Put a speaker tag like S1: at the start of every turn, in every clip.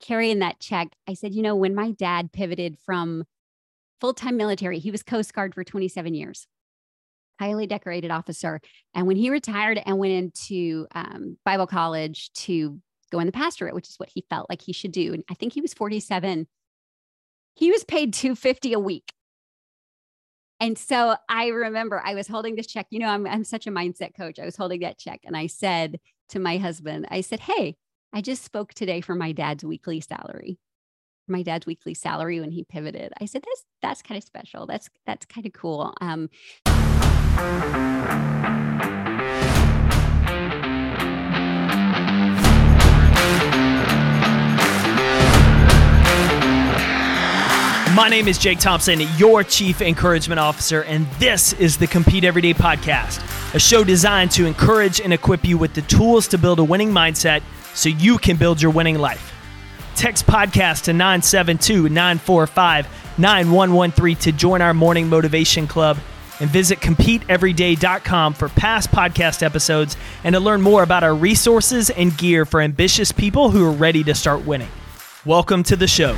S1: carrying that check, I said, you know, when my dad pivoted from full time military, he was Coast Guard for 27 years, highly decorated officer. And when he retired and went into um, Bible college to go in the pastorate, which is what he felt like he should do, and I think he was 47, he was paid 250 a week. And so I remember I was holding this check. You know, I'm, I'm such a mindset coach. I was holding that check and I said to my husband, I said, Hey, I just spoke today for my dad's weekly salary. My dad's weekly salary when he pivoted. I said, that's that's kind of special. That's that's kind of cool. Um,
S2: My name is Jake Thompson, your Chief Encouragement Officer, and this is the Compete Everyday Podcast, a show designed to encourage and equip you with the tools to build a winning mindset so you can build your winning life. Text podcast to 972 945 9113 to join our morning motivation club and visit competeeveryday.com for past podcast episodes and to learn more about our resources and gear for ambitious people who are ready to start winning. Welcome to the show.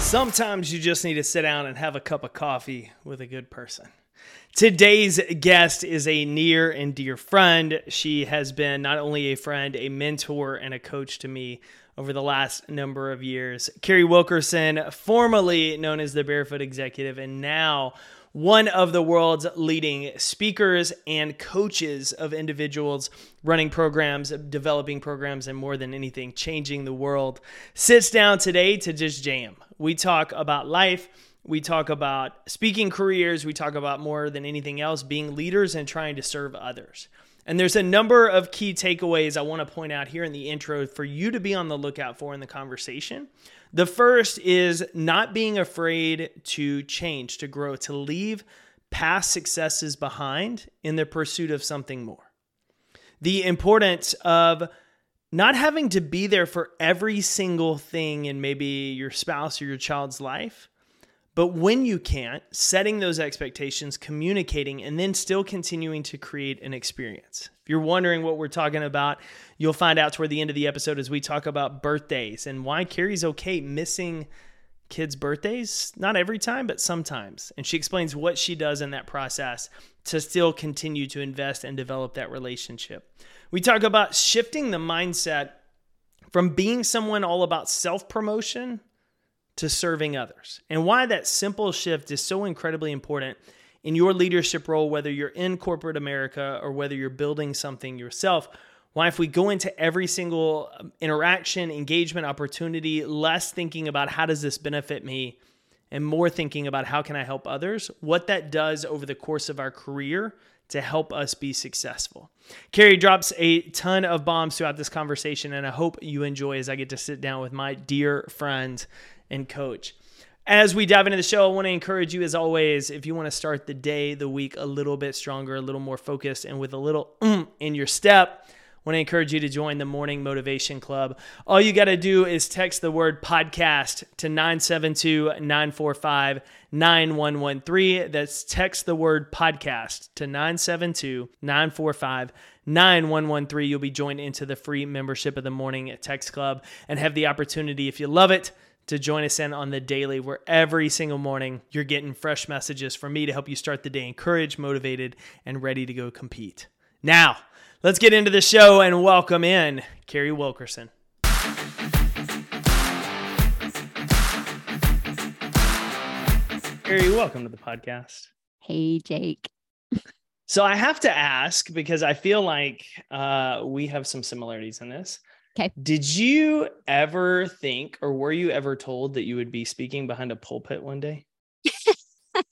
S2: Sometimes you just need to sit down and have a cup of coffee with a good person. Today's guest is a near and dear friend. She has been not only a friend, a mentor, and a coach to me over the last number of years. Carrie Wilkerson, formerly known as the Barefoot Executive, and now one of the world's leading speakers and coaches of individuals running programs, developing programs, and more than anything, changing the world, sits down today to just jam. We talk about life. We talk about speaking careers. We talk about more than anything else being leaders and trying to serve others. And there's a number of key takeaways I want to point out here in the intro for you to be on the lookout for in the conversation. The first is not being afraid to change, to grow, to leave past successes behind in the pursuit of something more. The importance of not having to be there for every single thing in maybe your spouse or your child's life, but when you can't, setting those expectations, communicating, and then still continuing to create an experience. If you're wondering what we're talking about, you'll find out toward the end of the episode as we talk about birthdays and why Carrie's okay missing kids' birthdays. Not every time, but sometimes. And she explains what she does in that process to still continue to invest and develop that relationship. We talk about shifting the mindset from being someone all about self promotion to serving others, and why that simple shift is so incredibly important in your leadership role, whether you're in corporate America or whether you're building something yourself. Why, if we go into every single um, interaction, engagement, opportunity, less thinking about how does this benefit me and more thinking about how can I help others, what that does over the course of our career to help us be successful. Carrie drops a ton of bombs throughout this conversation, and I hope you enjoy as I get to sit down with my dear friend and coach. As we dive into the show, I want to encourage you, as always, if you want to start the day, the week a little bit stronger, a little more focused, and with a little mm in your step, I want to encourage you to join the Morning Motivation Club. All you got to do is text the word podcast to 972 945 9113. That's text the word podcast to 972 945 9113. You'll be joined into the free membership of the Morning Text Club and have the opportunity, if you love it, to join us in on the daily, where every single morning you're getting fresh messages from me to help you start the day encouraged, motivated, and ready to go compete. Now, let's get into the show and welcome in Carrie Wilkerson. Carrie, welcome to the podcast.
S1: Hey, Jake.
S2: So I have to ask because I feel like uh, we have some similarities in this.
S1: Okay.
S2: Did you ever think, or were you ever told that you would be speaking behind a pulpit one day?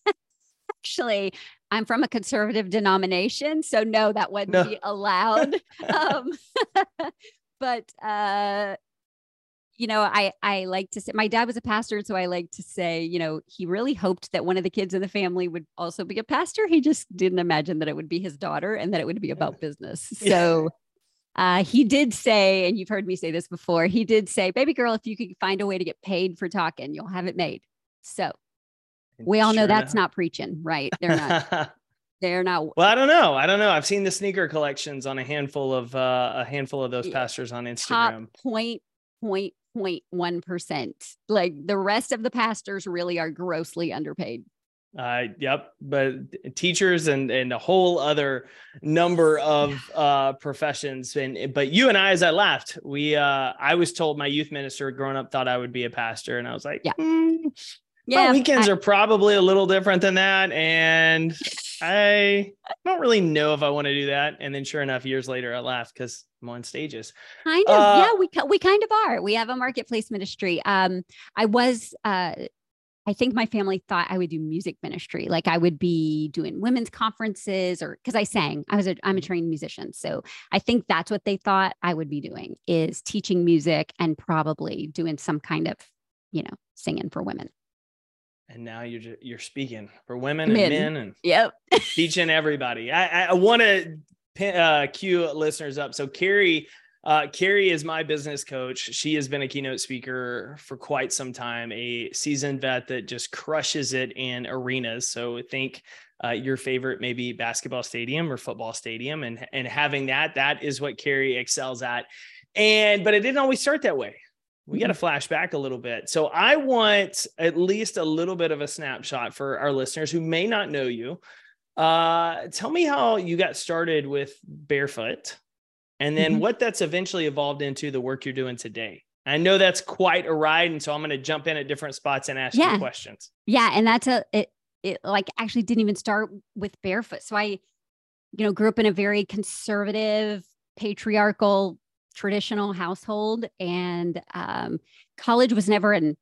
S1: Actually, I'm from a conservative denomination, so no, that wouldn't no. be allowed. um, but uh, you know, I I like to say my dad was a pastor, so I like to say, you know, he really hoped that one of the kids in the family would also be a pastor. He just didn't imagine that it would be his daughter and that it would be about business. So uh, he did say, and you've heard me say this before, he did say, baby girl, if you could find a way to get paid for talking, you'll have it made. So we all know that's not preaching, right? They're not. they're not.
S2: Well, I don't know. I don't know. I've seen the sneaker collections on a handful of uh, a handful of those pastors on Instagram.
S1: Top point point point one percent. Like the rest of the pastors really are grossly underpaid.
S2: Uh, yep. But teachers and and a whole other number of uh, professions. And but you and I, as I left, we uh, I was told my youth minister growing up thought I would be a pastor, and I was like,
S1: yeah.
S2: Mm, yeah, weekends I, are probably a little different than that, and I don't really know if I want to do that. And then, sure enough, years later, I left because I'm on stages.
S1: Kind of, uh, yeah. We we kind of are. We have a marketplace ministry. Um, I was uh I think my family thought I would do music ministry. Like I would be doing women's conferences or because I sang. I was a I'm a mm-hmm. trained musician. So I think that's what they thought I would be doing is teaching music and probably doing some kind of, you know, singing for women.
S2: And now you're just, you're speaking for women men. and men and
S1: yep.
S2: teaching everybody. I, I want to uh, cue listeners up. So Carrie uh, Carrie is my business coach. She has been a keynote speaker for quite some time, a seasoned vet that just crushes it in arenas. So think uh, your favorite maybe basketball stadium or football stadium, and and having that that is what Carrie excels at. And but it didn't always start that way. We got to mm-hmm. flash back a little bit. So I want at least a little bit of a snapshot for our listeners who may not know you. Uh, tell me how you got started with barefoot and then mm-hmm. what that's eventually evolved into the work you're doing today. I know that's quite a ride, and so I'm going to jump in at different spots and ask yeah. you questions.
S1: Yeah, and that's a it, it. Like actually, didn't even start with barefoot. So I, you know, grew up in a very conservative, patriarchal, traditional household, and um, college was never an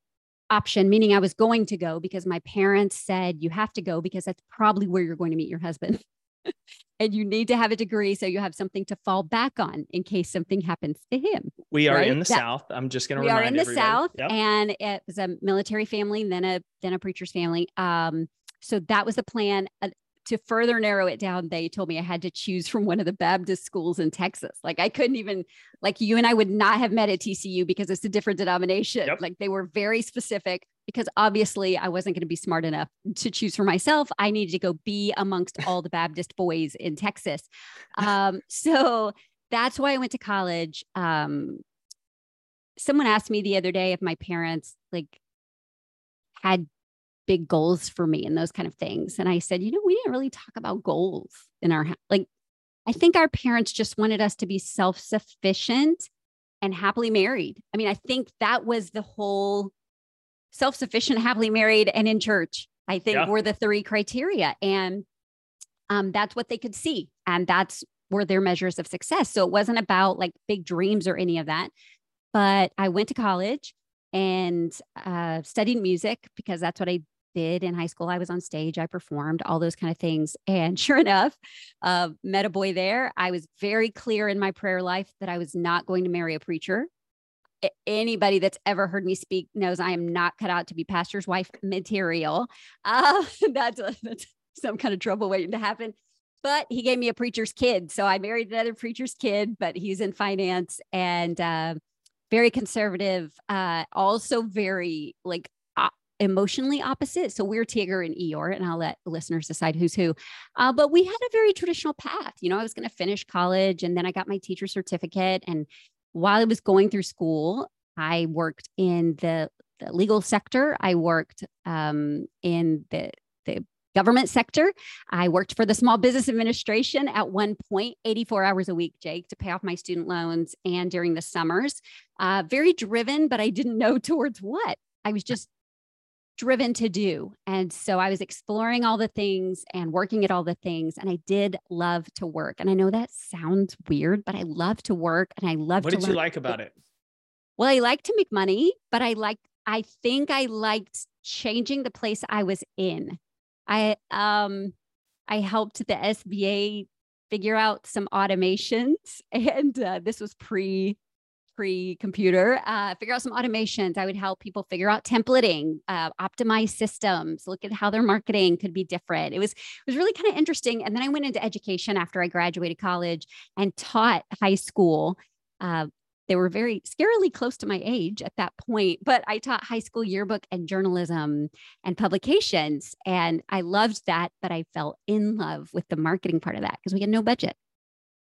S1: option. Meaning, I was going to go because my parents said you have to go because that's probably where you're going to meet your husband. and you need to have a degree so you have something to fall back on in case something happens to him.
S2: We are right? in the South. I'm just going to. Remind you. We
S1: are in
S2: the
S1: everybody. South, yep. and it was a military family, and then a then a preacher's family. Um, so that was the plan. Uh, to further narrow it down, they told me I had to choose from one of the Baptist schools in Texas. Like I couldn't even, like you and I would not have met at TCU because it's a different denomination. Yep. Like they were very specific because obviously I wasn't going to be smart enough to choose for myself. I needed to go be amongst all the Baptist boys in Texas. Um, so that's why I went to college. Um, someone asked me the other day if my parents like had big goals for me and those kind of things. And I said, you know, we didn't really talk about goals in our like I think our parents just wanted us to be self-sufficient and happily married. I mean, I think that was the whole self-sufficient, happily married and in church. I think yeah. were the three criteria and um, that's what they could see and that's were their measures of success. So it wasn't about like big dreams or any of that. But I went to college and uh, studied music because that's what I did in high school. I was on stage, I performed, all those kind of things. And sure enough, uh, met a boy there. I was very clear in my prayer life that I was not going to marry a preacher. Anybody that's ever heard me speak knows I am not cut out to be pastor's wife material. Uh, that's, a, that's some kind of trouble waiting to happen. But he gave me a preacher's kid. So I married another preacher's kid, but he's in finance and uh, very conservative, uh, also very like emotionally opposite. So we're Tigger and Eeyore, and I'll let listeners decide who's who. Uh, but we had a very traditional path. You know, I was going to finish college and then I got my teacher certificate. And while I was going through school, I worked in the, the legal sector. I worked um, in the, the government sector. I worked for the Small Business Administration at one point, 84 hours a week, Jake, to pay off my student loans and during the summers. Uh, very driven, but I didn't know towards what. I was just driven to do. And so I was exploring all the things and working at all the things. And I did love to work. And I know that sounds weird, but I love to work and I love
S2: what
S1: to.
S2: What did learn. you like about it?
S1: Well, I like to make money, but I like, I think I liked changing the place I was in. I, um, I helped the SBA figure out some automations and uh, this was pre pre-computer, uh, figure out some automations. I would help people figure out templating, uh, optimize systems, look at how their marketing could be different. It was it was really kind of interesting. And then I went into education after I graduated college and taught high school. Uh, they were very scarily close to my age at that point, but I taught high school yearbook and journalism and publications. And I loved that, but I fell in love with the marketing part of that because we had no budget.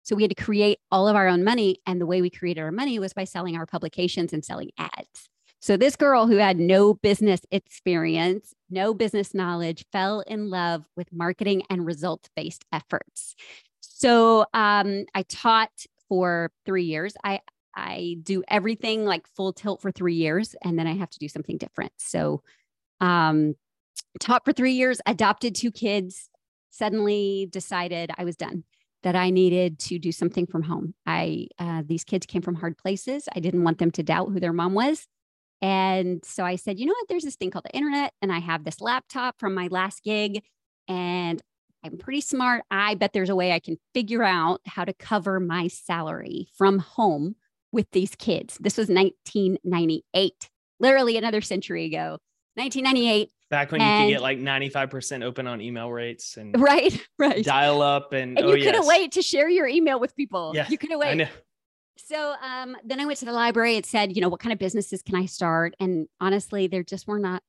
S1: So we had to create all of our own money. And the way we created our money was by selling our publications and selling ads. So this girl who had no business experience, no business knowledge, fell in love with marketing and results based efforts. So um, I taught for three years. I I do everything like full tilt for three years, and then I have to do something different. So, um, taught for three years, adopted two kids. Suddenly decided I was done. That I needed to do something from home. I uh, these kids came from hard places. I didn't want them to doubt who their mom was. And so I said, you know what? There's this thing called the internet, and I have this laptop from my last gig, and I'm pretty smart. I bet there's a way I can figure out how to cover my salary from home with these kids. This was 1998, literally another century ago. 1998.
S2: Back when and, you could get like 95% open on email rates and
S1: right, right.
S2: Dial up and,
S1: and
S2: oh,
S1: you couldn't yes. wait to share your email with people.
S2: Yeah,
S1: you couldn't wait. So um, then I went to the library and said, you know, what kind of businesses can I start? And honestly, there just were not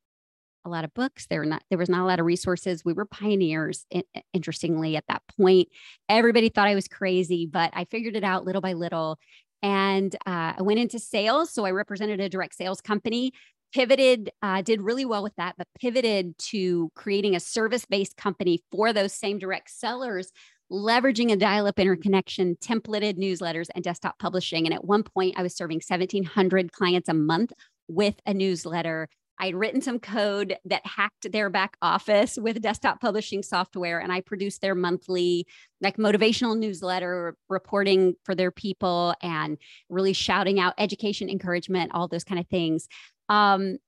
S1: a lot of books. There were not there was not a lot of resources. We were pioneers. Interestingly, at that point, everybody thought I was crazy, but I figured it out little by little. And uh, I went into sales. So I represented a direct sales company, pivoted, uh, did really well with that, but pivoted to creating a service based company for those same direct sellers, leveraging a dial up interconnection, templated newsletters, and desktop publishing. And at one point, I was serving 1,700 clients a month with a newsletter I'd written some code that hacked their back office with desktop publishing software, and I produced their monthly, like motivational newsletter reporting for their people and really shouting out education, encouragement, all those kind of things. Um,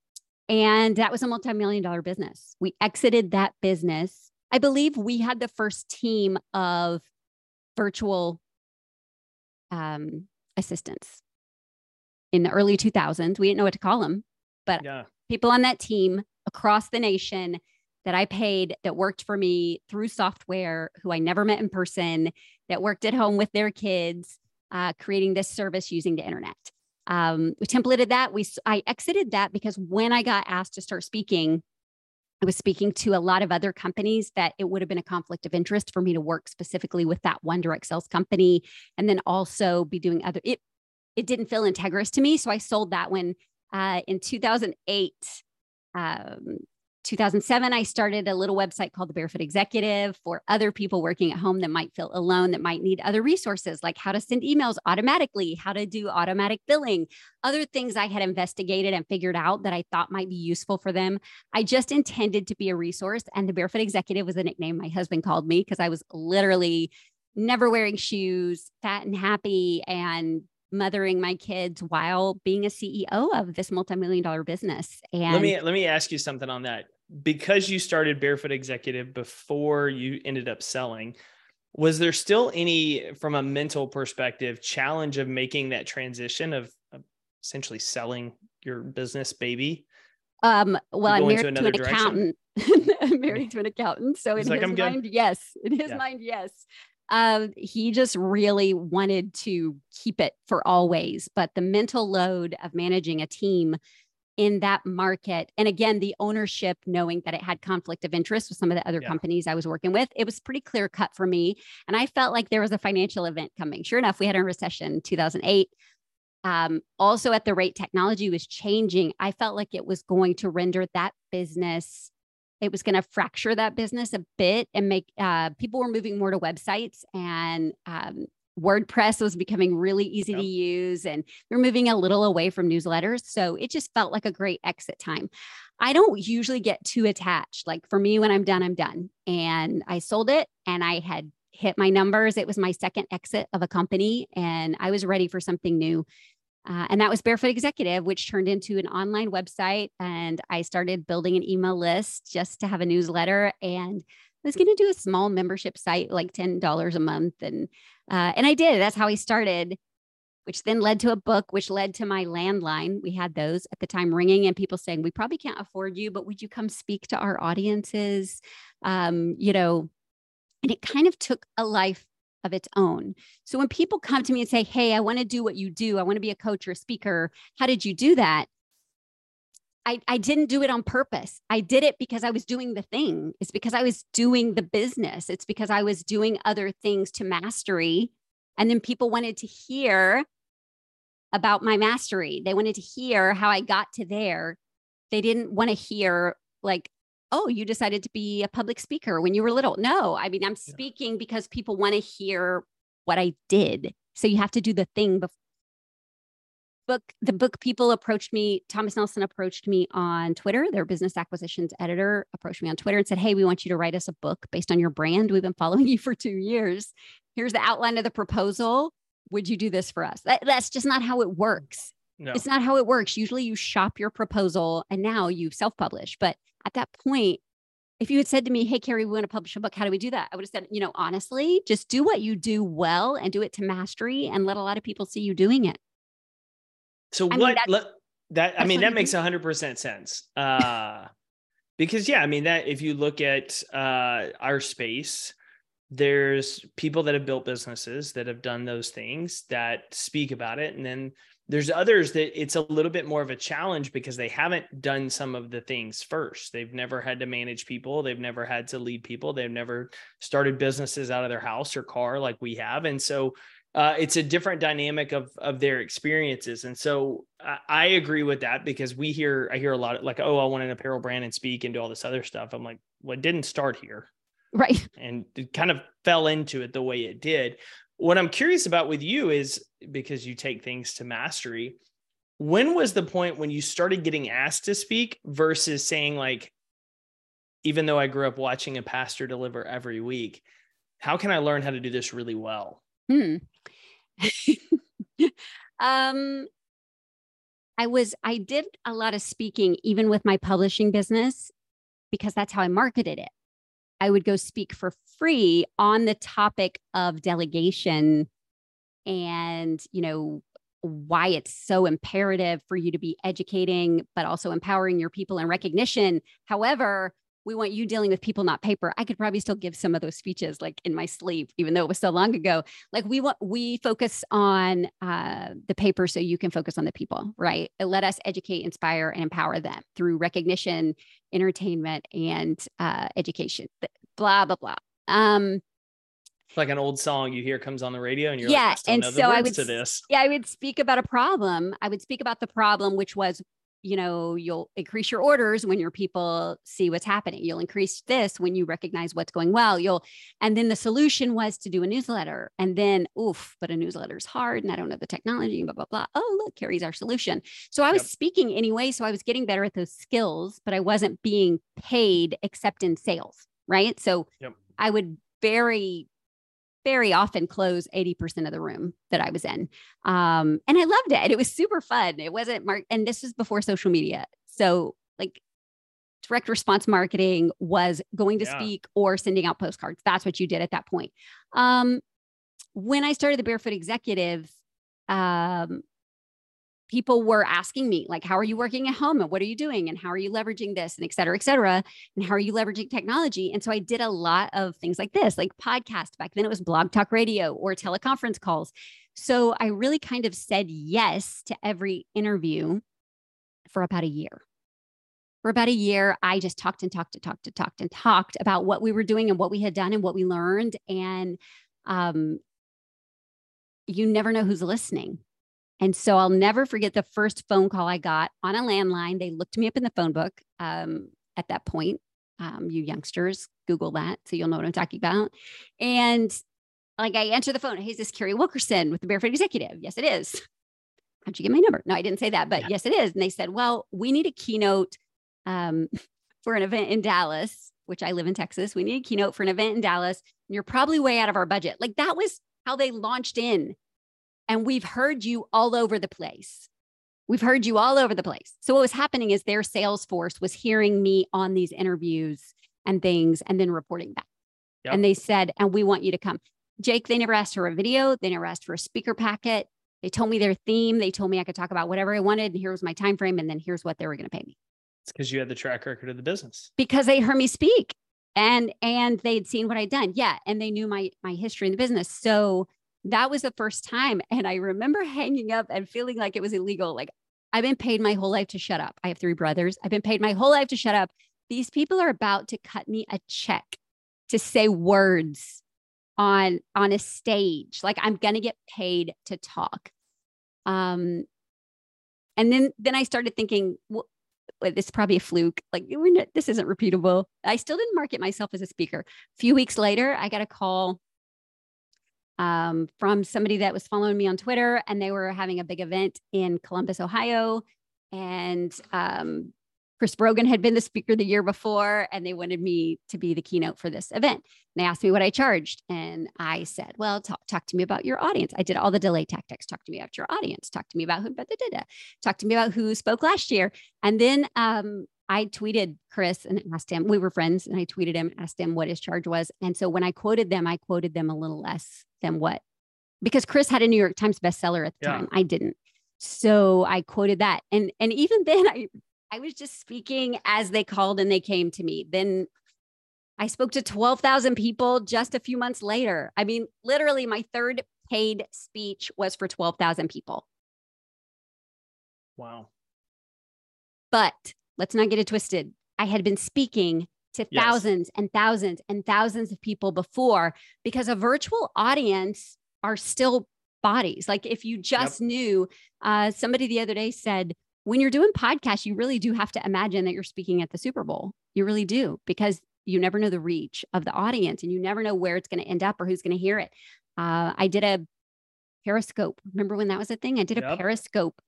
S1: and that was a multi million dollar business. We exited that business. I believe we had the first team of virtual um, assistants in the early 2000s. We didn't know what to call them, but yeah people on that team across the nation that I paid that worked for me through software who I never met in person, that worked at home with their kids, uh, creating this service using the internet. Um, we templated that. We I exited that because when I got asked to start speaking, I was speaking to a lot of other companies that it would have been a conflict of interest for me to work specifically with that one direct sales company, and then also be doing other. It it didn't feel integrous to me, so I sold that one uh, in 2008, um, 2007, I started a little website called the Barefoot Executive for other people working at home that might feel alone, that might need other resources like how to send emails automatically, how to do automatic billing, other things I had investigated and figured out that I thought might be useful for them. I just intended to be a resource. And the Barefoot Executive was a nickname my husband called me because I was literally never wearing shoes, fat and happy, and mothering my kids while being a CEO of this multi-million dollar business. And
S2: let me let me ask you something on that. Because you started Barefoot Executive before you ended up selling, was there still any from a mental perspective challenge of making that transition of, of essentially selling your business baby?
S1: Um, well, I'm married to, an direction? accountant. I'm married to an accountant. So in like, his mind, yes. In his yeah. mind, yes uh, he just really wanted to keep it for always. But the mental load of managing a team in that market, and again, the ownership, knowing that it had conflict of interest with some of the other yeah. companies I was working with, it was pretty clear cut for me. And I felt like there was a financial event coming. Sure enough, we had a recession 2008. Um, also, at the rate technology was changing, I felt like it was going to render that business it was going to fracture that business a bit and make uh, people were moving more to websites and um, WordPress was becoming really easy yep. to use and we are moving a little away from newsletters. So it just felt like a great exit time. I don't usually get too attached. Like for me, when I'm done, I'm done. And I sold it and I had hit my numbers. It was my second exit of a company and I was ready for something new. Uh, and that was Barefoot Executive, which turned into an online website. And I started building an email list just to have a newsletter. And I was going to do a small membership site, like $10 a month. And, uh, and I did. That's how I started, which then led to a book, which led to my landline. We had those at the time ringing and people saying, We probably can't afford you, but would you come speak to our audiences? Um, you know, and it kind of took a life of its own. So when people come to me and say, Hey, I want to do what you do, I want to be a coach or a speaker, how did you do that? I, I didn't do it on purpose. I did it because I was doing the thing. It's because I was doing the business. It's because I was doing other things to mastery. And then people wanted to hear about my mastery. They wanted to hear how I got to there. They didn't want to hear, like, oh, you decided to be a public speaker when you were little. No, I mean, I'm speaking because people want to hear what I did. So you have to do the thing before. Book the book people approached me. Thomas Nelson approached me on Twitter. Their business acquisitions editor approached me on Twitter and said, Hey, we want you to write us a book based on your brand. We've been following you for two years. Here's the outline of the proposal. Would you do this for us? That, that's just not how it mm. works. No. It's not how it works. Usually you shop your proposal and now you self publish. But at that point, if you had said to me, Hey, Carrie, we want to publish a book, how do we do that? I would have said, you know, honestly, just do what you do well and do it to mastery and let a lot of people see you doing it.
S2: So I what, mean, that, I mean, that makes a hundred percent sense. Uh, because yeah, I mean, that if you look at uh, our space, there's people that have built businesses that have done those things that speak about it. And then there's others that it's a little bit more of a challenge because they haven't done some of the things first. They've never had to manage people, they've never had to lead people, they've never started businesses out of their house or car like we have. And so uh, it's a different dynamic of of their experiences, and so I, I agree with that because we hear I hear a lot of, like, oh, I want an apparel brand and speak and do all this other stuff. I'm like, well, it didn't start here,
S1: right?
S2: And it kind of fell into it the way it did what I'm curious about with you is because you take things to mastery. When was the point when you started getting asked to speak versus saying, like, even though I grew up watching a pastor deliver every week, how can I learn how to do this really well?
S1: Hmm. um, I was, I did a lot of speaking even with my publishing business because that's how I marketed it. I would go speak for free on the topic of delegation and, you know, why it's so imperative for you to be educating, but also empowering your people and recognition. However, we want you dealing with people, not paper. I could probably still give some of those speeches like in my sleep, even though it was so long ago. Like we want, we focus on uh, the paper so you can focus on the people, right? Let us educate, inspire, and empower them through recognition, entertainment, and uh, education. Blah blah blah. Um,
S2: like an old song you hear comes on the radio and you're yeah, like, and so I
S1: would,
S2: to this.
S1: Yeah, I would speak about a problem. I would speak about the problem, which was you know, you'll increase your orders when your people see what's happening. You'll increase this when you recognize what's going well. You'll, and then the solution was to do a newsletter. And then, oof, but a newsletter is hard and I don't know the technology, blah, blah, blah. Oh, look, Carrie's our solution. So I was yep. speaking anyway. So I was getting better at those skills, but I wasn't being paid except in sales. Right. So yep. I would very very often close 80% of the room that I was in. Um, and I loved it. It was super fun. It wasn't mark, and this was before social media. So like direct response marketing was going to yeah. speak or sending out postcards. That's what you did at that point. Um, when I started the Barefoot Executive, um, people were asking me like how are you working at home? And what are you doing? And how are you leveraging this? And et cetera et cetera. And how are you leveraging technology? And so i did a lot of things like this like podcast back then it was blog talk radio or teleconference calls. So i really kind of said yes to every interview for about a year. For about a year i just talked and talked and talked and talked and talked about what we were doing and what we had done and what we learned. And um, you never know who's listening and so I'll never forget the first phone call I got on a landline. They looked me up in the phone book um, at that point. Um, you youngsters, Google that so you'll know what I'm talking about. And like I answer the phone, hey, is this Carrie Wilkerson with the Barefoot Executive? Yes, it is. How'd you get my number? No, I didn't say that, but yeah. yes, it is. And they said, well, we need a keynote um, for an event in Dallas, which I live in Texas. We need a keynote for an event in Dallas. And you're probably way out of our budget. Like that was how they launched in and we've heard you all over the place. We've heard you all over the place. So, what was happening is their sales force was hearing me on these interviews and things and then reporting back. Yep. And they said, and we want you to come. Jake, they never asked for a video. They never asked for a speaker packet. They told me their theme. They told me I could talk about whatever I wanted. And here was my time frame. And then here's what they were going to pay me.
S2: It's because you had the track record of the business.
S1: Because they heard me speak. and and they'd seen what I'd done. Yeah, and they knew my my history in the business. So that was the first time and I remember hanging up and feeling like it was illegal. Like I've been paid my whole life to shut up. I have three brothers. I've been paid my whole life to shut up. These people are about to cut me a check to say words on on a stage. Like I'm going to get paid to talk. Um and then then I started thinking, well, this is probably a fluke. Like not, this isn't repeatable. I still didn't market myself as a speaker. A few weeks later, I got a call um, from somebody that was following me on Twitter, and they were having a big event in Columbus, Ohio. And um, Chris Brogan had been the speaker the year before, and they wanted me to be the keynote for this event. And they asked me what I charged. And I said, Well, talk, talk to me about your audience. I did all the delay tactics. Talk to me about your audience. Talk to me about who, da, da, da. talk to me about who spoke last year. And then um, I tweeted Chris and asked him, we were friends, and I tweeted him, asked him what his charge was. And so when I quoted them, I quoted them a little less than what, because Chris had a New York Times bestseller at the yeah. time. I didn't. So I quoted that. And and even then I I was just speaking as they called and they came to me. Then I spoke to 12,000 people just a few months later. I mean, literally my third paid speech was for 12,000 people.
S2: Wow.
S1: But let's not get it twisted. I had been speaking to yes. thousands and thousands and thousands of people before because a virtual audience are still bodies. Like if you just yep. knew, uh, somebody the other day said, when you're doing podcasts, you really do have to imagine that you're speaking at the Super Bowl. You really do, because you never know the reach of the audience and you never know where it's going to end up or who's going to hear it. Uh, I did a Periscope. Remember when that was a thing? I did a yep. Periscope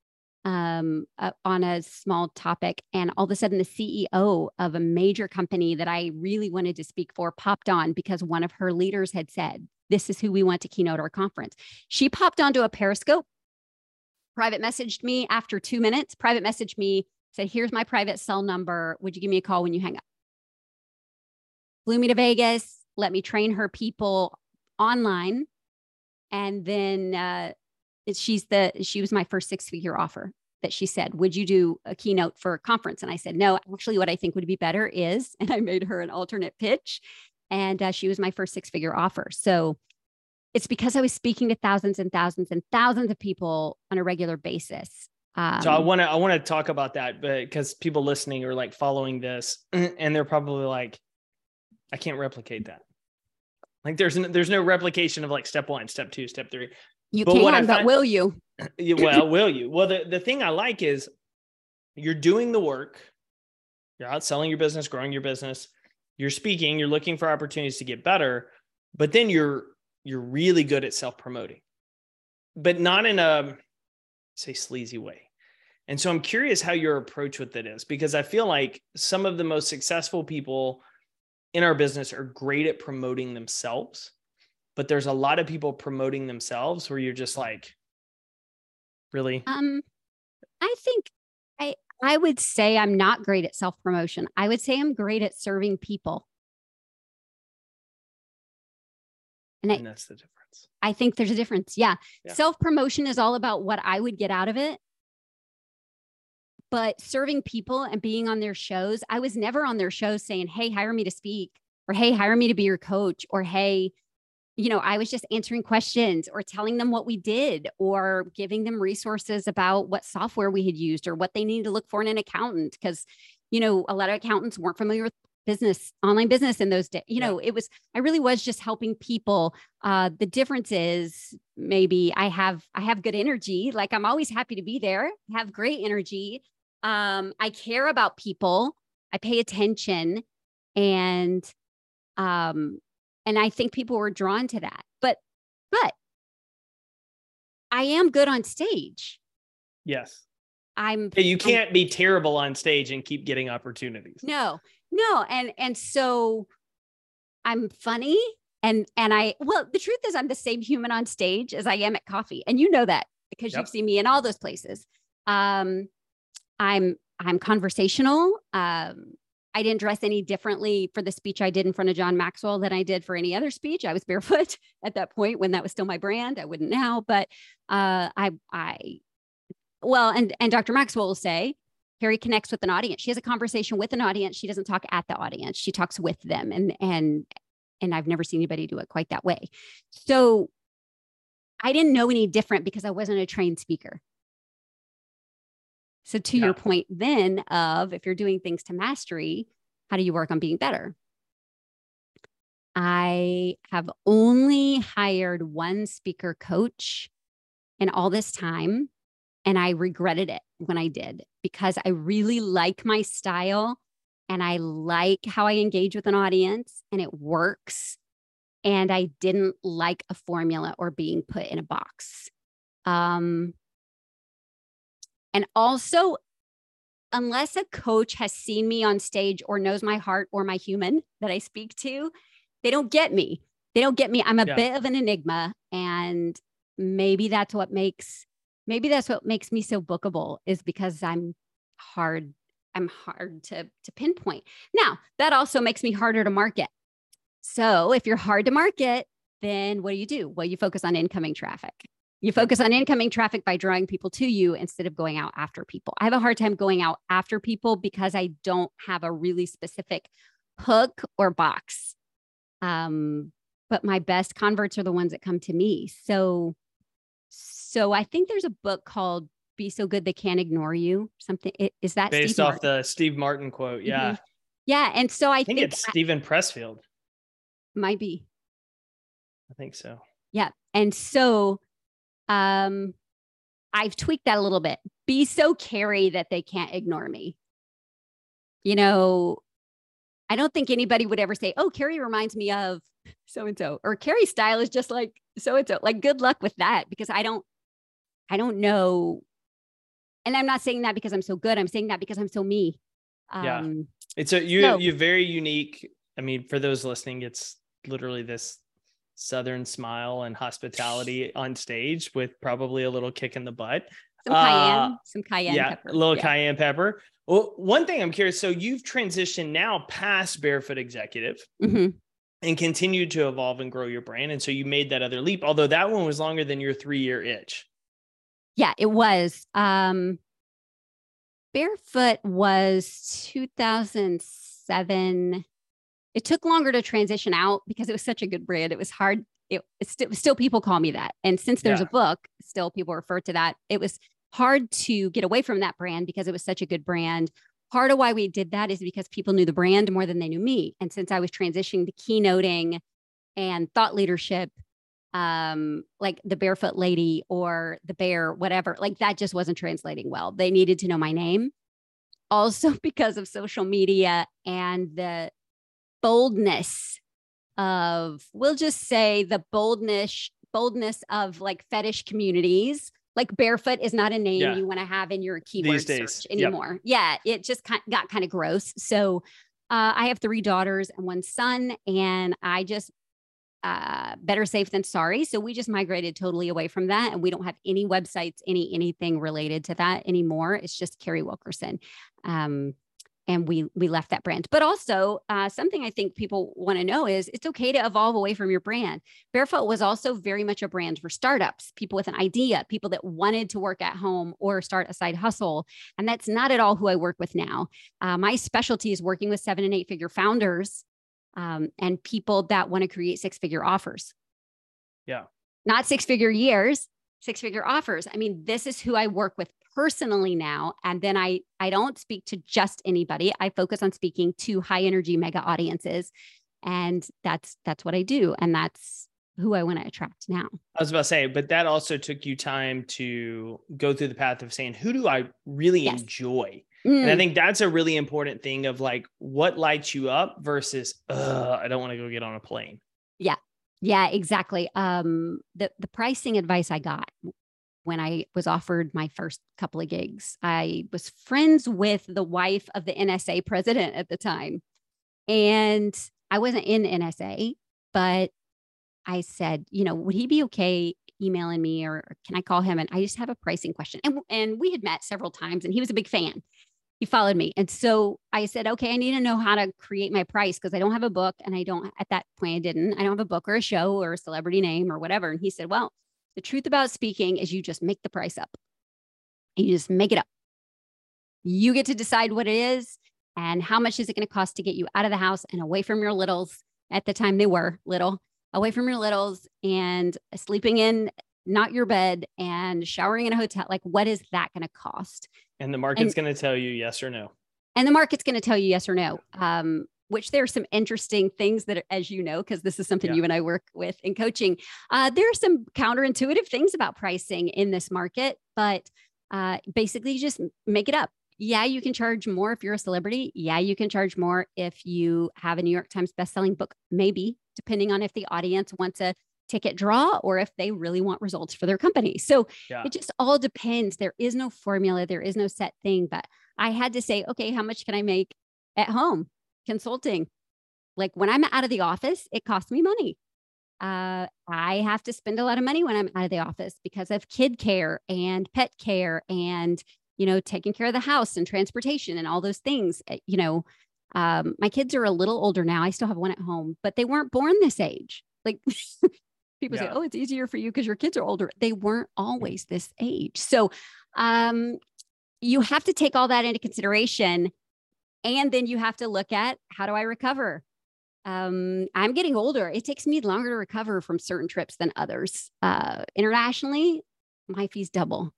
S1: um, uh, on a small topic. And all of a sudden, the CEO of a major company that I really wanted to speak for popped on because one of her leaders had said, This is who we want to keynote our conference. She popped onto a Periscope, private messaged me after two minutes, private messaged me, said, Here's my private cell number. Would you give me a call when you hang up? Flew me to Vegas, let me train her people online. And then uh, she's the she was my first six figure offer that she said, Would you do a keynote for a conference? And I said, No, actually, what I think would be better is, and I made her an alternate pitch. And uh, she was my first six figure offer. So it's because I was speaking to thousands and thousands and thousands of people on a regular basis.
S2: Um, so I want to I want to talk about that, but because people listening are like following this, and they're probably like, I can't replicate that. Like there's no, there's no replication of like step one, step two, step three.
S1: You but can, but will you?
S2: well, will you? Well, the, the thing I like is you're doing the work, you're out selling your business, growing your business, you're speaking, you're looking for opportunities to get better, but then you're you're really good at self-promoting. But not in a say sleazy way. And so I'm curious how your approach with it is because I feel like some of the most successful people in our business are great at promoting themselves but there's a lot of people promoting themselves where you're just like really?
S1: Um i think i i would say i'm not great at self promotion i would say i'm great at serving people.
S2: And, I, and that's the difference.
S1: I think there's a difference. Yeah, yeah. self promotion is all about what i would get out of it. But serving people and being on their shows i was never on their shows saying hey hire me to speak or hey hire me to be your coach or hey you know, I was just answering questions or telling them what we did or giving them resources about what software we had used or what they needed to look for in an accountant. Because, you know, a lot of accountants weren't familiar with business, online business in those days. You know, it was, I really was just helping people. Uh, the difference is maybe I have, I have good energy. Like I'm always happy to be there, have great energy. Um, I care about people. I pay attention and um and I think people were drawn to that. But, but I am good on stage.
S2: Yes.
S1: I'm
S2: you can't I'm, be terrible on stage and keep getting opportunities.
S1: No, no. And and so I'm funny and and I well, the truth is I'm the same human on stage as I am at coffee. And you know that because yep. you've seen me in all those places. Um I'm I'm conversational. Um I didn't dress any differently for the speech I did in front of John Maxwell than I did for any other speech. I was barefoot at that point when that was still my brand. I wouldn't now, but uh, I, I, well, and and Dr. Maxwell will say Carrie connects with an audience. She has a conversation with an audience. She doesn't talk at the audience. She talks with them. And and and I've never seen anybody do it quite that way. So I didn't know any different because I wasn't a trained speaker. So to yeah. your point then of if you're doing things to mastery, how do you work on being better? I have only hired one speaker coach in all this time. And I regretted it when I did because I really like my style and I like how I engage with an audience and it works. And I didn't like a formula or being put in a box. Um, and also, unless a coach has seen me on stage or knows my heart or my human that I speak to, they don't get me. They don't get me. I'm a yeah. bit of an enigma. And maybe that's what makes maybe that's what makes me so bookable is because I'm hard I'm hard to to pinpoint. Now, that also makes me harder to market. So, if you're hard to market, then what do you do? Well, you focus on incoming traffic. You focus on incoming traffic by drawing people to you instead of going out after people. I have a hard time going out after people because I don't have a really specific hook or box. Um, but my best converts are the ones that come to me. So, so I think there's a book called "Be So Good They Can't Ignore You." Something is that
S2: based Steve off Martin? the Steve Martin quote? Yeah, mm-hmm.
S1: yeah. And so I,
S2: I think, think, it's I, Steven Pressfield.
S1: Might be.
S2: I think so.
S1: Yeah, and so, um, I've tweaked that a little bit. Be so Carrie that they can't ignore me. You know, I don't think anybody would ever say, "Oh, Carrie reminds me of so and so," or Carrie's style is just like so and so. Like, good luck with that because I don't, I don't know. And I'm not saying that because I'm so good. I'm saying that because I'm so me.
S2: Um, yeah, it's a you. So, you're very unique. I mean, for those listening, it's literally this southern smile and hospitality on stage with probably a little kick in the butt.
S1: Some cayenne, uh, some cayenne
S2: yeah,
S1: pepper.
S2: A little yeah. cayenne pepper. Well, one thing I'm curious. So you've transitioned now past Barefoot Executive mm-hmm. and continued to evolve and grow your brand. And so you made that other leap, although that one was longer than your three year itch.
S1: Yeah, it was. Um, Barefoot was 2007. It took longer to transition out because it was such a good brand. It was hard. It, st- still people call me that. And since there's yeah. a book, still people refer to that. It was hard to get away from that brand because it was such a good brand. Part of why we did that is because people knew the brand more than they knew me. And since I was transitioning to keynoting and thought leadership, um, like the barefoot lady or the bear, whatever, like that just wasn't translating well. They needed to know my name. Also, because of social media and the boldness of, we'll just say the boldness, boldness of like fetish communities like barefoot is not a name yeah. you want to have in your keyword search anymore. Yep. Yeah, it just got kind of gross. So uh, I have three daughters and one son, and I just uh, better safe than sorry. So we just migrated totally away from that, and we don't have any websites, any anything related to that anymore. It's just Carrie Wilkerson. Um, and we we left that brand. But also uh, something i think people want to know is it's okay to evolve away from your brand. Barefoot was also very much a brand for startups people with an idea people that wanted to work at home or start a side hustle and that's not at all who i work with now. Uh, my specialty is working with seven and eight figure founders um, and people that want to create six figure offers.
S2: Yeah.
S1: Not six figure years six figure offers. I mean this is who i work with personally now and then i i don't speak to just anybody i focus on speaking to high energy mega audiences and that's that's what i do and that's who i want to attract now
S2: i was about to say but that also took you time to go through the path of saying who do i really yes. enjoy mm. and i mm. think that's a really important thing of like what lights you up versus i don't want to go get on a plane
S1: yeah yeah, exactly. Um, the the pricing advice I got when I was offered my first couple of gigs. I was friends with the wife of the NSA president at the time. And I wasn't in NSA, but I said, you know, would he be okay emailing me or, can I call him? And I just have a pricing question. And, and we had met several times and he was a big fan. He followed me. And so I said, okay, I need to know how to create my price because I don't have a book. And I don't, at that point, I didn't. I don't have a book or a show or a celebrity name or whatever. And he said, well, the truth about speaking is you just make the price up. You just make it up. You get to decide what it is and how much is it going to cost to get you out of the house and away from your littles. At the time, they were little, away from your littles and sleeping in not your bed and showering in a hotel. Like, what is that going to cost?
S2: And the market's going to tell you yes or no.
S1: And the market's going to tell you yes or no. Um, which there are some interesting things that, as you know, because this is something yeah. you and I work with in coaching. Uh, there are some counterintuitive things about pricing in this market, but uh, basically, just make it up. Yeah, you can charge more if you're a celebrity. Yeah, you can charge more if you have a New York Times bestselling book, maybe, depending on if the audience wants a ticket draw or if they really want results for their company. So yeah. it just all depends. There is no formula, there is no set thing. But I had to say, okay, how much can I make at home consulting? Like when I'm out of the office, it costs me money. Uh, I have to spend a lot of money when I'm out of the office because of kid care and pet care and, you know, taking care of the house and transportation and all those things. Eh, you know, um, my kids are a little older now. I still have one at home, but they weren't born this age. Like people yeah. say, oh, it's easier for you because your kids are older. They weren't always this age. So um, you have to take all that into consideration. And then you have to look at how do I recover? Um, I'm getting older. It takes me longer to recover from certain trips than others. Uh, internationally, my fees double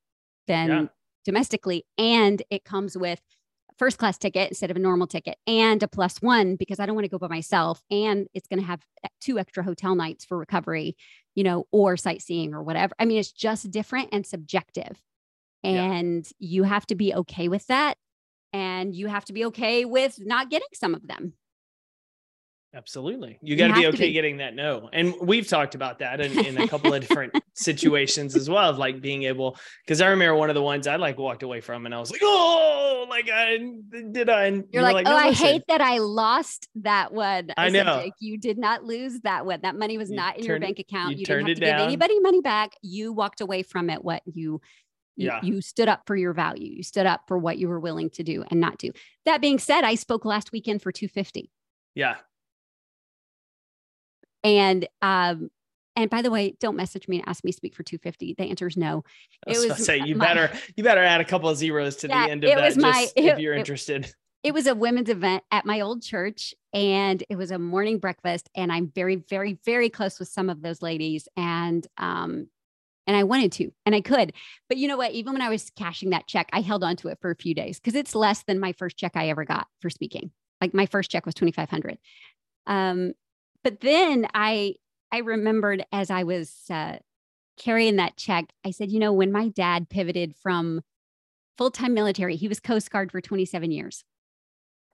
S1: than yeah. domestically. And it comes with first class ticket instead of a normal ticket and a plus one because I don't want to go by myself. And it's going to have two extra hotel nights for recovery, you know, or sightseeing or whatever. I mean, it's just different and subjective. And yeah. you have to be okay with that. And you have to be okay with not getting some of them.
S2: Absolutely. You got to be okay be. getting that no. And we've talked about that in, in a couple of different situations as well, of like being able, because I remember one of the ones I like walked away from and I was like, oh, like I did I? And
S1: you're, like, like, oh, no, I hate that I lost that one.
S2: I, I know.
S1: Said, you did not lose that one. That money was you not in your bank account.
S2: You,
S1: you
S2: didn't
S1: have to
S2: down.
S1: give anybody money back. You walked away from it. What you, yeah. you stood up for your value. You stood up for what you were willing to do and not do. That being said, I spoke last weekend for 250.
S2: Yeah.
S1: And um, and by the way, don't message me and ask me to speak for 250. The answer is no.
S2: It was say you my, better you better add a couple of zeros to yeah, the end of it that just my, if you're interested.
S1: It, it was a women's event at my old church and it was a morning breakfast and I'm very very very close with some of those ladies and um and I wanted to and I could. But you know what? Even when I was cashing that check, I held on to it for a few days because it's less than my first check I ever got for speaking. Like my first check was 2500. Um but then I I remembered as I was uh, carrying that check, I said, you know, when my dad pivoted from full time military, he was Coast Guard for 27 years,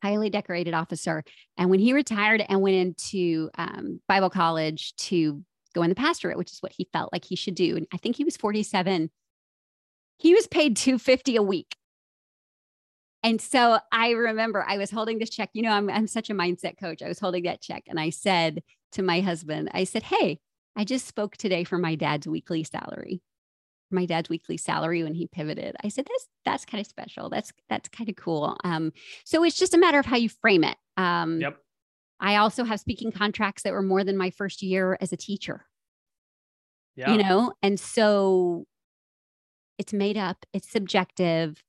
S1: highly decorated officer. And when he retired and went into um, Bible college to go in the pastorate, which is what he felt like he should do, and I think he was 47, he was paid 250 a week. And so I remember I was holding this check. You know, I'm, I'm such a mindset coach. I was holding that check and I said to my husband, I said, Hey, I just spoke today for my dad's weekly salary. My dad's weekly salary when he pivoted. I said, that's that's kind of special. That's that's kind of cool. Um, so it's just a matter of how you frame it. Um,
S2: yep.
S1: I also have speaking contracts that were more than my first year as a teacher.
S2: Yeah.
S1: You know, and so it's made up, it's subjective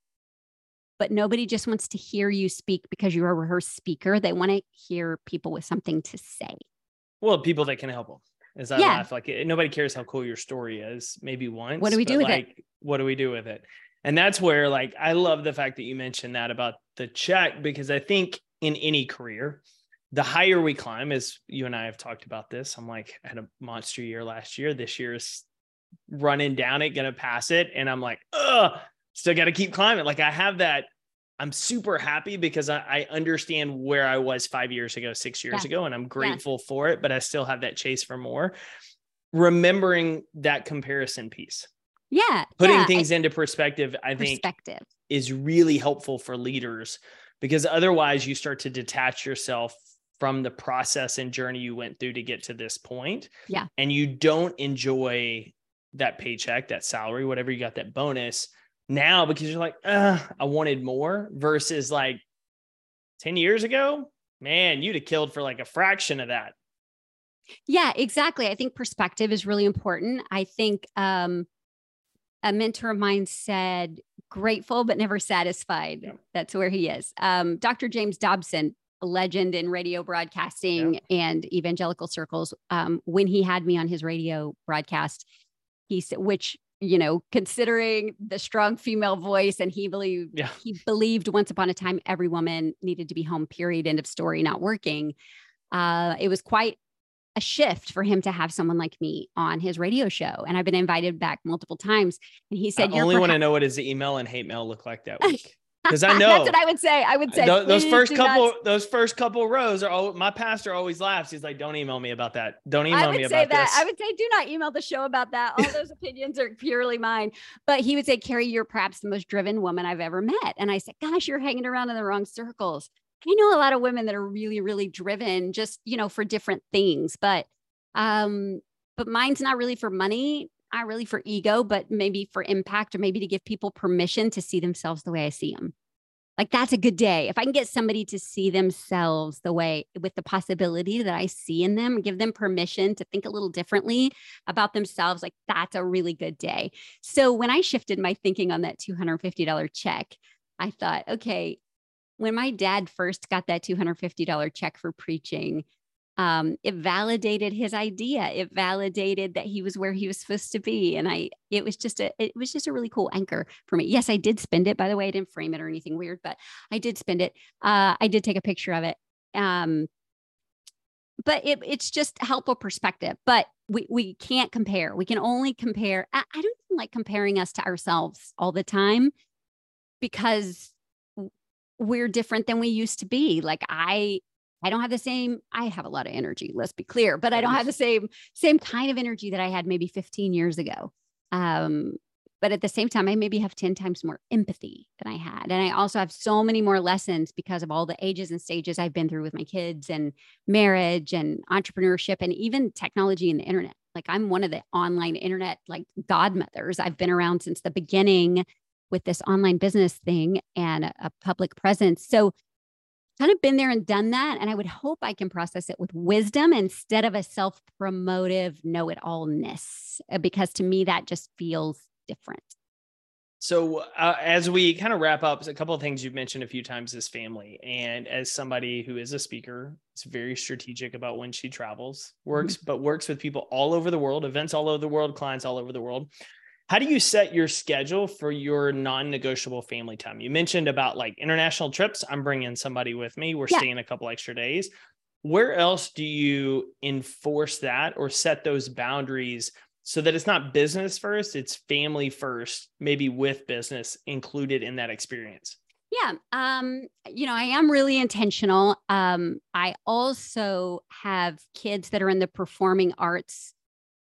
S1: but nobody just wants to hear you speak because you're a rehearsed speaker. They want to hear people with something to say.
S2: Well, people that can help them. As I yeah. laugh, like eh, nobody cares how cool your story is. Maybe once.
S1: What do we do with
S2: like,
S1: it?
S2: What do we do with it? And that's where, like, I love the fact that you mentioned that about the check because I think in any career, the higher we climb, as you and I have talked about this, I'm like, I had a monster year last year. This year is running down it, gonna pass it, and I'm like, ugh, still got to keep climbing. Like I have that. I'm super happy because I, I understand where I was five years ago, six years yeah. ago, and I'm grateful yeah. for it. But I still have that chase for more. Remembering that comparison piece.
S1: Yeah.
S2: Putting
S1: yeah.
S2: things I, into perspective, I think
S1: perspective.
S2: is really helpful for leaders because otherwise you start to detach yourself from the process and journey you went through to get to this point.
S1: Yeah.
S2: And you don't enjoy that paycheck, that salary, whatever you got that bonus now because you're like, I wanted more versus like 10 years ago, man, you'd have killed for like a fraction of that.
S1: Yeah, exactly. I think perspective is really important. I think um, a mentor of mine said, grateful but never satisfied. Yeah. That's where he is. Um, Dr. James Dobson, legend in radio broadcasting yeah. and evangelical circles, um, when he had me on his radio broadcast, he said, which you know, considering the strong female voice, and he believed yeah. he believed once upon a time every woman needed to be home. Period. End of story. Not working. Uh, it was quite a shift for him to have someone like me on his radio show. And I've been invited back multiple times. And he said,
S2: I only perhaps- want to know what his email and hate mail look like that week. Because I know
S1: that's what I would say. I would say
S2: those, those first couple, not... those first couple rows are. all. my pastor always laughs. He's like, "Don't email me about that. Don't email me about
S1: that.
S2: this."
S1: I would say, "Do not email the show about that. All those opinions are purely mine." But he would say, "Carrie, you're perhaps the most driven woman I've ever met." And I said, "Gosh, you're hanging around in the wrong circles." I know a lot of women that are really, really driven, just you know, for different things, but um, but mine's not really for money not really for ego, but maybe for impact or maybe to give people permission to see themselves the way I see them. Like that's a good day. If I can get somebody to see themselves the way with the possibility that I see in them, give them permission to think a little differently about themselves, like that's a really good day. So when I shifted my thinking on that $250 check, I thought, okay, when my dad first got that $250 check for preaching, um, it validated his idea. It validated that he was where he was supposed to be, and I. It was just a. It was just a really cool anchor for me. Yes, I did spend it. By the way, I didn't frame it or anything weird, but I did spend it. Uh, I did take a picture of it. Um, but it, it's just helpful perspective. But we we can't compare. We can only compare. I, I don't like comparing us to ourselves all the time because we're different than we used to be. Like I I don't have the same, I have a lot of energy, let's be clear, but I don't have the same, same kind of energy that I had maybe 15 years ago. Um, but at the same time, I maybe have 10 times more empathy than I had. And I also have so many more lessons because of all the ages and stages I've been through with my kids and marriage and entrepreneurship and even technology and the internet. Like I'm one of the online internet like godmothers. I've been around since the beginning with this online business thing and a, a public presence. So kind of been there and done that. And I would hope I can process it with wisdom instead of a self promotive know it allness, uh, because to me, that just feels different.
S2: So, uh, as we kind of wrap up, a couple of things you've mentioned a few times is family. And as somebody who is a speaker, is very strategic about when she travels, works, mm-hmm. but works with people all over the world, events all over the world, clients all over the world. How do you set your schedule for your non-negotiable family time? You mentioned about like international trips. I'm bringing somebody with me. We're yeah. staying a couple extra days. Where else do you enforce that or set those boundaries so that it's not business first, it's family first, maybe with business included in that experience?
S1: Yeah. Um, you know, I am really intentional. Um, I also have kids that are in the performing arts.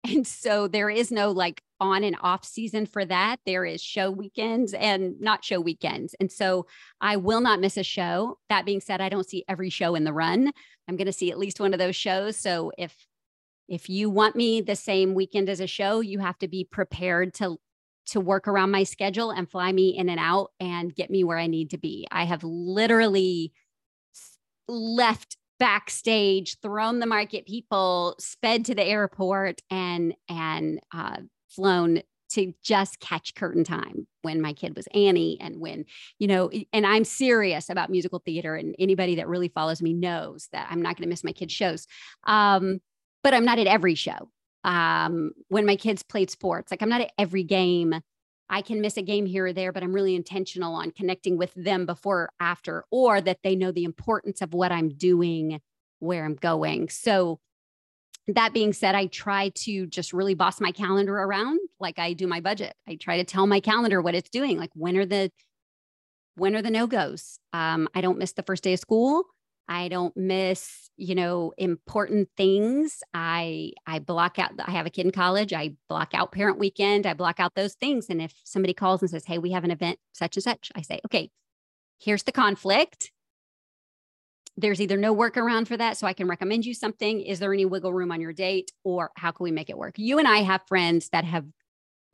S1: And so there is no like on and off season for that. There is show weekends and not show weekends. And so I will not miss a show. That being said, I don't see every show in the run. I'm going to see at least one of those shows. So if if you want me the same weekend as a show, you have to be prepared to to work around my schedule and fly me in and out and get me where I need to be. I have literally left backstage, thrown the market people, sped to the airport, and and uh, flown to just catch curtain time when my kid was Annie and when, you know, and I'm serious about musical theater and anybody that really follows me knows that I'm not going to miss my kids' shows. Um, but I'm not at every show. Um, when my kids played sports, like I'm not at every game. I can miss a game here or there, but I'm really intentional on connecting with them before, after, or that they know the importance of what I'm doing, where I'm going. So that being said, I try to just really boss my calendar around like I do my budget. I try to tell my calendar what it's doing. Like when are the when are the no-goes? Um, I don't miss the first day of school. I don't miss, you know, important things. I I block out I have a kid in college. I block out parent weekend. I block out those things. And if somebody calls and says, Hey, we have an event such and such, I say, okay, here's the conflict there's either no workaround for that, so I can recommend you something. Is there any wiggle room on your date, or how can we make it work? You and I have friends that have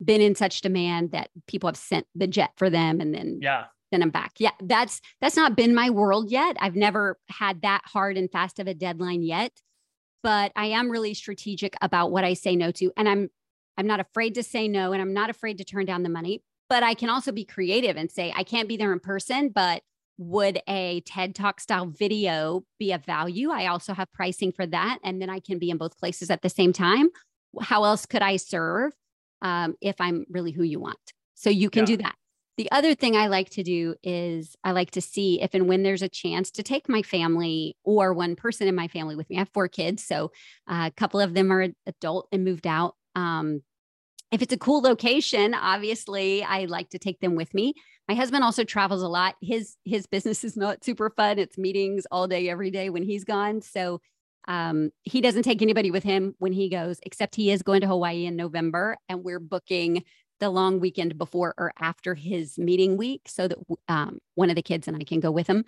S1: been in such demand that people have sent the jet for them and then
S2: yeah
S1: send them back. Yeah, that's that's not been my world yet. I've never had that hard and fast of a deadline yet, but I am really strategic about what I say no to, and I'm I'm not afraid to say no, and I'm not afraid to turn down the money. but I can also be creative and say, I can't be there in person, but would a TED Talk style video be of value? I also have pricing for that. And then I can be in both places at the same time. How else could I serve um, if I'm really who you want? So you can yeah. do that. The other thing I like to do is I like to see if and when there's a chance to take my family or one person in my family with me. I have four kids, so uh, a couple of them are adult and moved out. Um, if it's a cool location, obviously I like to take them with me. My husband also travels a lot. His his business is not super fun. It's meetings all day every day when he's gone. So um, he doesn't take anybody with him when he goes, except he is going to Hawaii in November, and we're booking the long weekend before or after his meeting week so that um, one of the kids and I can go with him.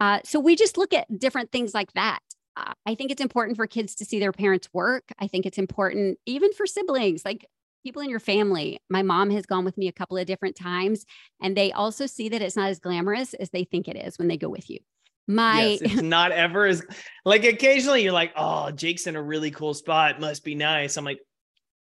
S1: Uh, so we just look at different things like that. Uh, I think it's important for kids to see their parents work. I think it's important even for siblings. Like people in your family. My mom has gone with me a couple of different times, and they also see that it's not as glamorous as they think it is when they go with you. My
S2: yes, it's not ever as like occasionally you're like, oh, Jake's in a really cool spot, must be nice. I'm like,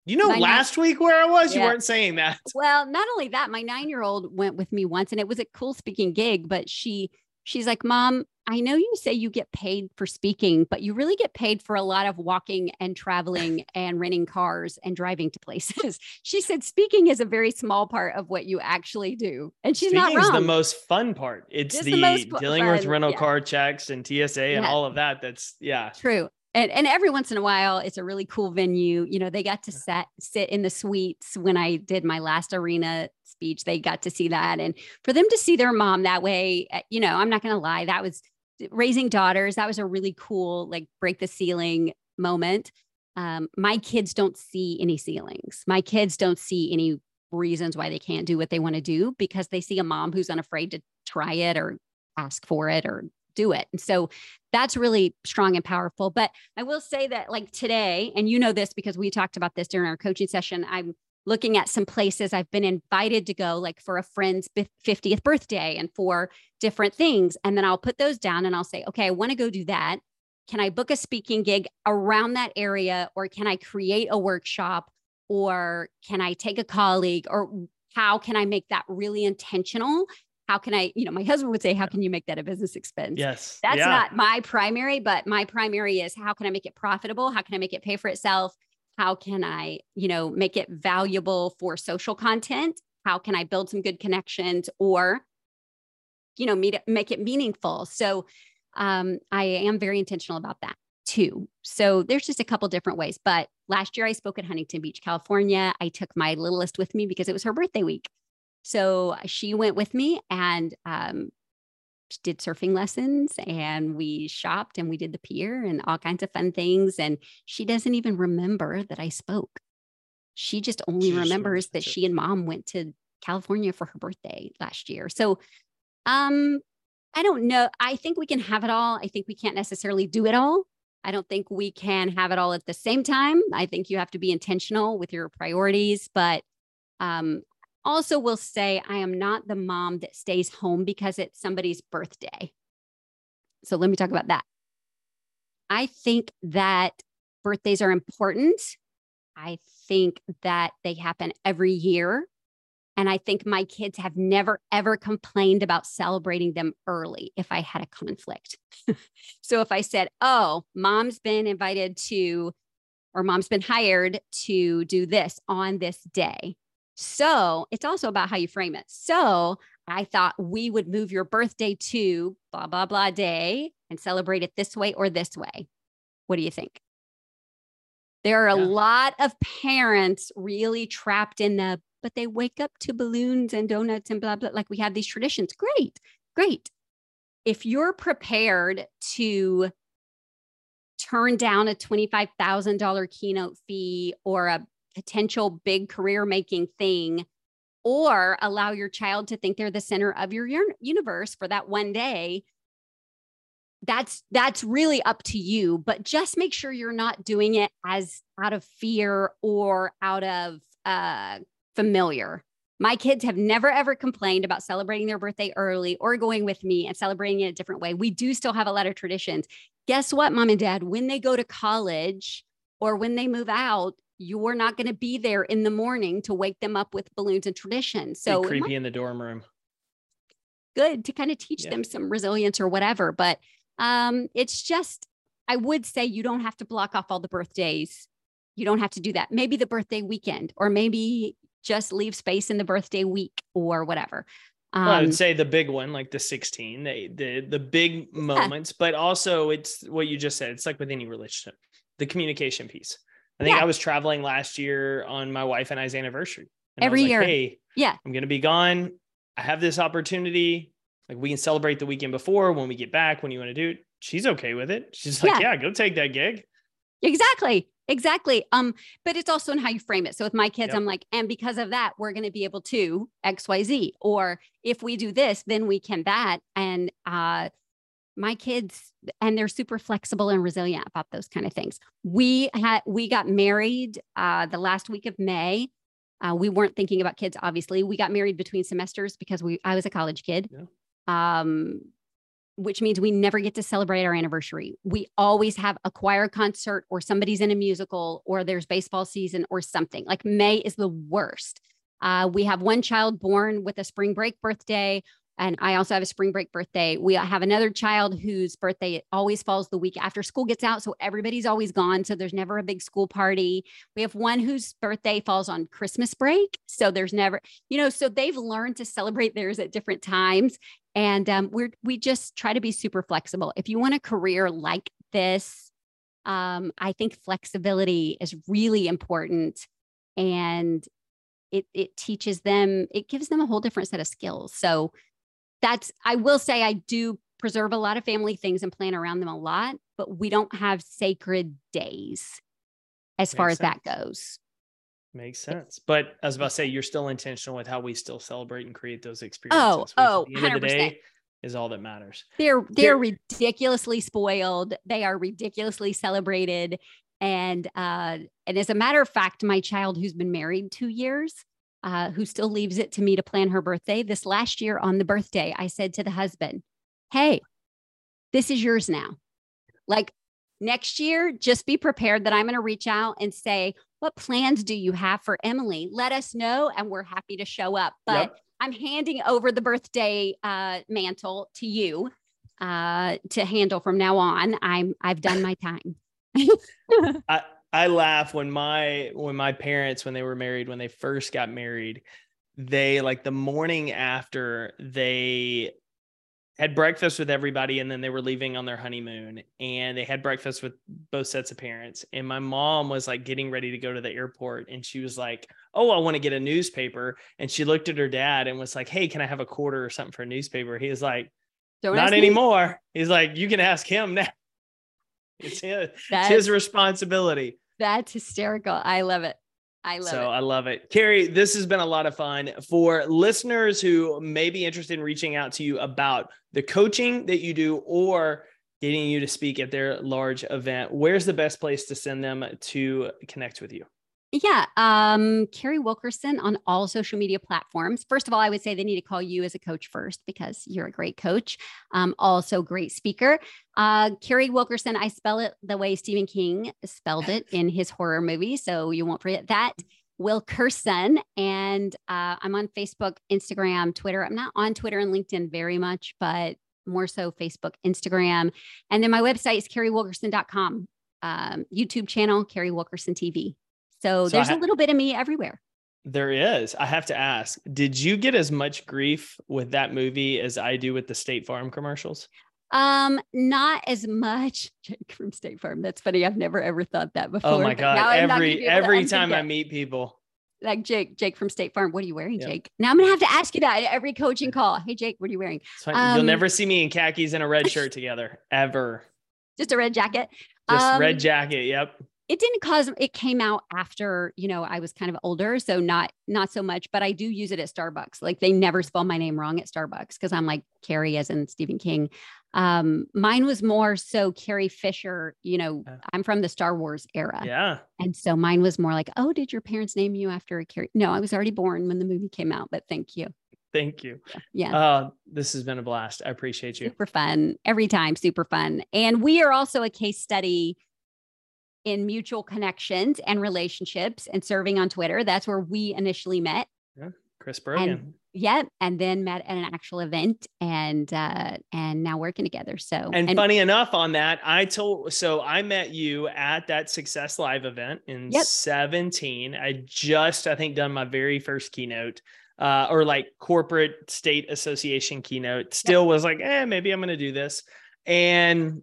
S2: you know, last nine- week where I was, yeah. you weren't saying that.
S1: Well, not only that, my nine year old went with me once, and it was a cool speaking gig, but she she's like, Mom, I know you say you get paid for speaking, but you really get paid for a lot of walking and traveling and renting cars and driving to places. she said speaking is a very small part of what you actually do. And she's
S2: speaking
S1: not wrong.
S2: is the most fun part. It's, it's the, the dealing fun. with rental yeah. car checks and TSA and yeah. all of that. That's yeah.
S1: True. And, and every once in a while, it's a really cool venue. You know, they got to set, sit in the suites when I did my last arena speech. They got to see that. And for them to see their mom that way, eh, you know, I'm not going to lie, that was raising daughters, that was a really cool, like break the ceiling moment. Um, my kids don't see any ceilings. My kids don't see any reasons why they can't do what they want to do because they see a mom who's unafraid to try it or ask for it or do it. And so that's really strong and powerful. But I will say that, like today, and you know this because we talked about this during our coaching session, I'm looking at some places I've been invited to go, like for a friend's 50th birthday and for different things. And then I'll put those down and I'll say, okay, I want to go do that. Can I book a speaking gig around that area? Or can I create a workshop? Or can I take a colleague? Or how can I make that really intentional? How can I, you know, my husband would say, how can you make that a business expense?
S2: Yes.
S1: That's yeah. not my primary, but my primary is how can I make it profitable? How can I make it pay for itself? how can i you know make it valuable for social content how can i build some good connections or you know meet, make it meaningful so um, i am very intentional about that too so there's just a couple different ways but last year i spoke at huntington beach california i took my littlest with me because it was her birthday week so she went with me and um, did surfing lessons and we shopped and we did the pier and all kinds of fun things. And she doesn't even remember that I spoke. She just only she remembers that she and mom went to California for her birthday last year. So, um, I don't know. I think we can have it all. I think we can't necessarily do it all. I don't think we can have it all at the same time. I think you have to be intentional with your priorities, but um, also will say, I am not the mom that stays home because it's somebody's birthday. So let me talk about that. I think that birthdays are important. I think that they happen every year. And I think my kids have never, ever complained about celebrating them early if I had a conflict. so if I said, oh, mom's been invited to, or mom's been hired to do this on this day, so it's also about how you frame it. So I thought we would move your birthday to blah, blah, blah day and celebrate it this way or this way. What do you think? There are yeah. a lot of parents really trapped in the, but they wake up to balloons and donuts and blah, blah. Like we have these traditions. Great, great. If you're prepared to turn down a $25,000 keynote fee or a potential big career making thing or allow your child to think they're the center of your universe for that one day that's that's really up to you. But just make sure you're not doing it as out of fear or out of uh familiar. My kids have never ever complained about celebrating their birthday early or going with me and celebrating it a different way. We do still have a lot of traditions. Guess what mom and dad? When they go to college or when they move out you're not going to be there in the morning to wake them up with balloons and tradition. So
S2: creepy in the dorm room.
S1: Good to kind of teach yeah. them some resilience or whatever. But um, it's just, I would say you don't have to block off all the birthdays. You don't have to do that. Maybe the birthday weekend, or maybe just leave space in the birthday week or whatever.
S2: Um, well, I would um, say the big one, like the 16, the the, the big yeah. moments, but also it's what you just said. It's like with any relationship, the communication piece. I think yeah. I was traveling last year on my wife and I's anniversary.
S1: Every
S2: like,
S1: year.
S2: Hey,
S1: yeah.
S2: I'm going to be gone. I have this opportunity. Like we can celebrate the weekend before when we get back, when you want to do it. She's okay with it. She's like, yeah, yeah go take that gig.
S1: Exactly. Exactly. Um, but it's also in how you frame it. So with my kids, yep. I'm like, and because of that, we're going to be able to XYZ. Or if we do this, then we can that. And uh my kids and they're super flexible and resilient about those kind of things. We had we got married uh, the last week of May. Uh, we weren't thinking about kids, obviously. We got married between semesters because we I was a college kid, yeah. um, which means we never get to celebrate our anniversary. We always have a choir concert or somebody's in a musical or there's baseball season or something. Like May is the worst. Uh, we have one child born with a spring break birthday. And I also have a spring break birthday. We have another child whose birthday always falls the week after school gets out. So everybody's always gone. So there's never a big school party. We have one whose birthday falls on Christmas break. So there's never, you know, so they've learned to celebrate theirs at different times. And um, we're, we just try to be super flexible. If you want a career like this, um, I think flexibility is really important. And it, it teaches them, it gives them a whole different set of skills. So that's I will say I do preserve a lot of family things and plan around them a lot, but we don't have sacred days as Makes far as sense. that goes.
S2: Makes sense. But I was about to say, you're still intentional with how we still celebrate and create those experiences.
S1: Oh, oh,
S2: the end 100%. of the day is all that matters.
S1: They're they're ridiculously spoiled. They are ridiculously celebrated. And uh, and as a matter of fact, my child who's been married two years, uh, who still leaves it to me to plan her birthday. This last year on the birthday, I said to the husband, Hey, this is yours now. Like next year, just be prepared that I'm going to reach out and say, What plans do you have for Emily? Let us know, and we're happy to show up. But yep. I'm handing over the birthday uh, mantle to you uh, to handle from now on. I'm I've done my time.
S2: I, I laugh when my when my parents when they were married when they first got married they like the morning after they had breakfast with everybody and then they were leaving on their honeymoon and they had breakfast with both sets of parents and my mom was like getting ready to go to the airport and she was like oh i want to get a newspaper and she looked at her dad and was like hey can i have a quarter or something for a newspaper? He was like Don't not anymore me. he's like you can ask him now it's his, it's his responsibility.
S1: That's hysterical. I love it. I love it.
S2: so
S1: it.
S2: I love it. Carrie, this has been a lot of fun. For listeners who may be interested in reaching out to you about the coaching that you do or getting you to speak at their large event, where's the best place to send them to connect with you?
S1: Yeah. Um, Carrie Wilkerson on all social media platforms. First of all, I would say they need to call you as a coach first because you're a great coach. Um, also great speaker. Uh, Carrie Wilkerson, I spell it the way Stephen King spelled it in his horror movie. So you won't forget that. Wilkerson. And uh, I'm on Facebook, Instagram, Twitter. I'm not on Twitter and LinkedIn very much, but more so Facebook, Instagram. And then my website is carriewilkerson.com. Um, YouTube channel, Carrie Wilkerson TV. So, so there's ha- a little bit of me everywhere.
S2: There is. I have to ask, did you get as much grief with that movie as I do with the State Farm commercials?
S1: Um, not as much. Jake from State Farm. That's funny. I've never ever thought that before.
S2: Oh my god! Every every time I meet people,
S1: like Jake, Jake from State Farm. What are you wearing. Jake? Now I'm gonna have to ask you that at every coaching call. Hey, Jake, what are you wearing?
S2: Um, You'll never see me in khakis and a red shirt together ever.
S1: Just a red jacket.
S2: Just um, red jacket. Yep
S1: it didn't cause it came out after you know i was kind of older so not not so much but i do use it at starbucks like they never spell my name wrong at starbucks because i'm like carrie as in stephen king um mine was more so carrie fisher you know i'm from the star wars era
S2: yeah
S1: and so mine was more like oh did your parents name you after a carrie no i was already born when the movie came out but thank you
S2: Thank you.
S1: Yeah.
S2: Uh, this has been a blast. I appreciate you.
S1: Super fun. Every time, super fun. And we are also a case study in mutual connections and relationships and serving on Twitter. That's where we initially met.
S2: Yeah, Chris Brogan.
S1: And, yeah, and then met at an actual event and uh and now working together. So
S2: and, and funny enough on that, I told so I met you at that Success Live event in yep. 17. I just I think done my very first keynote. Uh, or like corporate state association keynote still yep. was like, eh, maybe I'm going to do this. And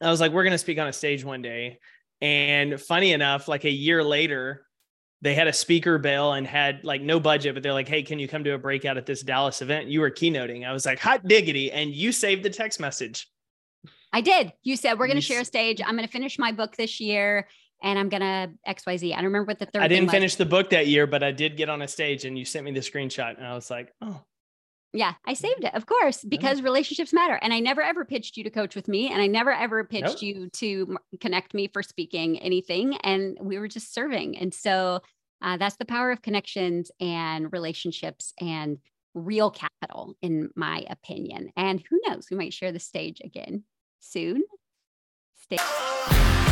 S2: I was like, we're going to speak on a stage one day. And funny enough, like a year later, they had a speaker bill and had like no budget, but they're like, hey, can you come to a breakout at this Dallas event? You were keynoting. I was like, hot diggity. And you saved the text message.
S1: I did. You said, we're going to share a stage. I'm going to finish my book this year and I'm going to XYZ. I don't remember what the third
S2: I didn't finish the book that year, but I did get on a stage and you sent me the screenshot. And I was like, oh,
S1: yeah, I saved it, of course, because yeah. relationships matter. And I never ever pitched you to coach with me, and I never ever pitched nope. you to connect me for speaking anything. And we were just serving. And so uh, that's the power of connections and relationships and real capital, in my opinion. And who knows, we might share the stage again soon. Stay.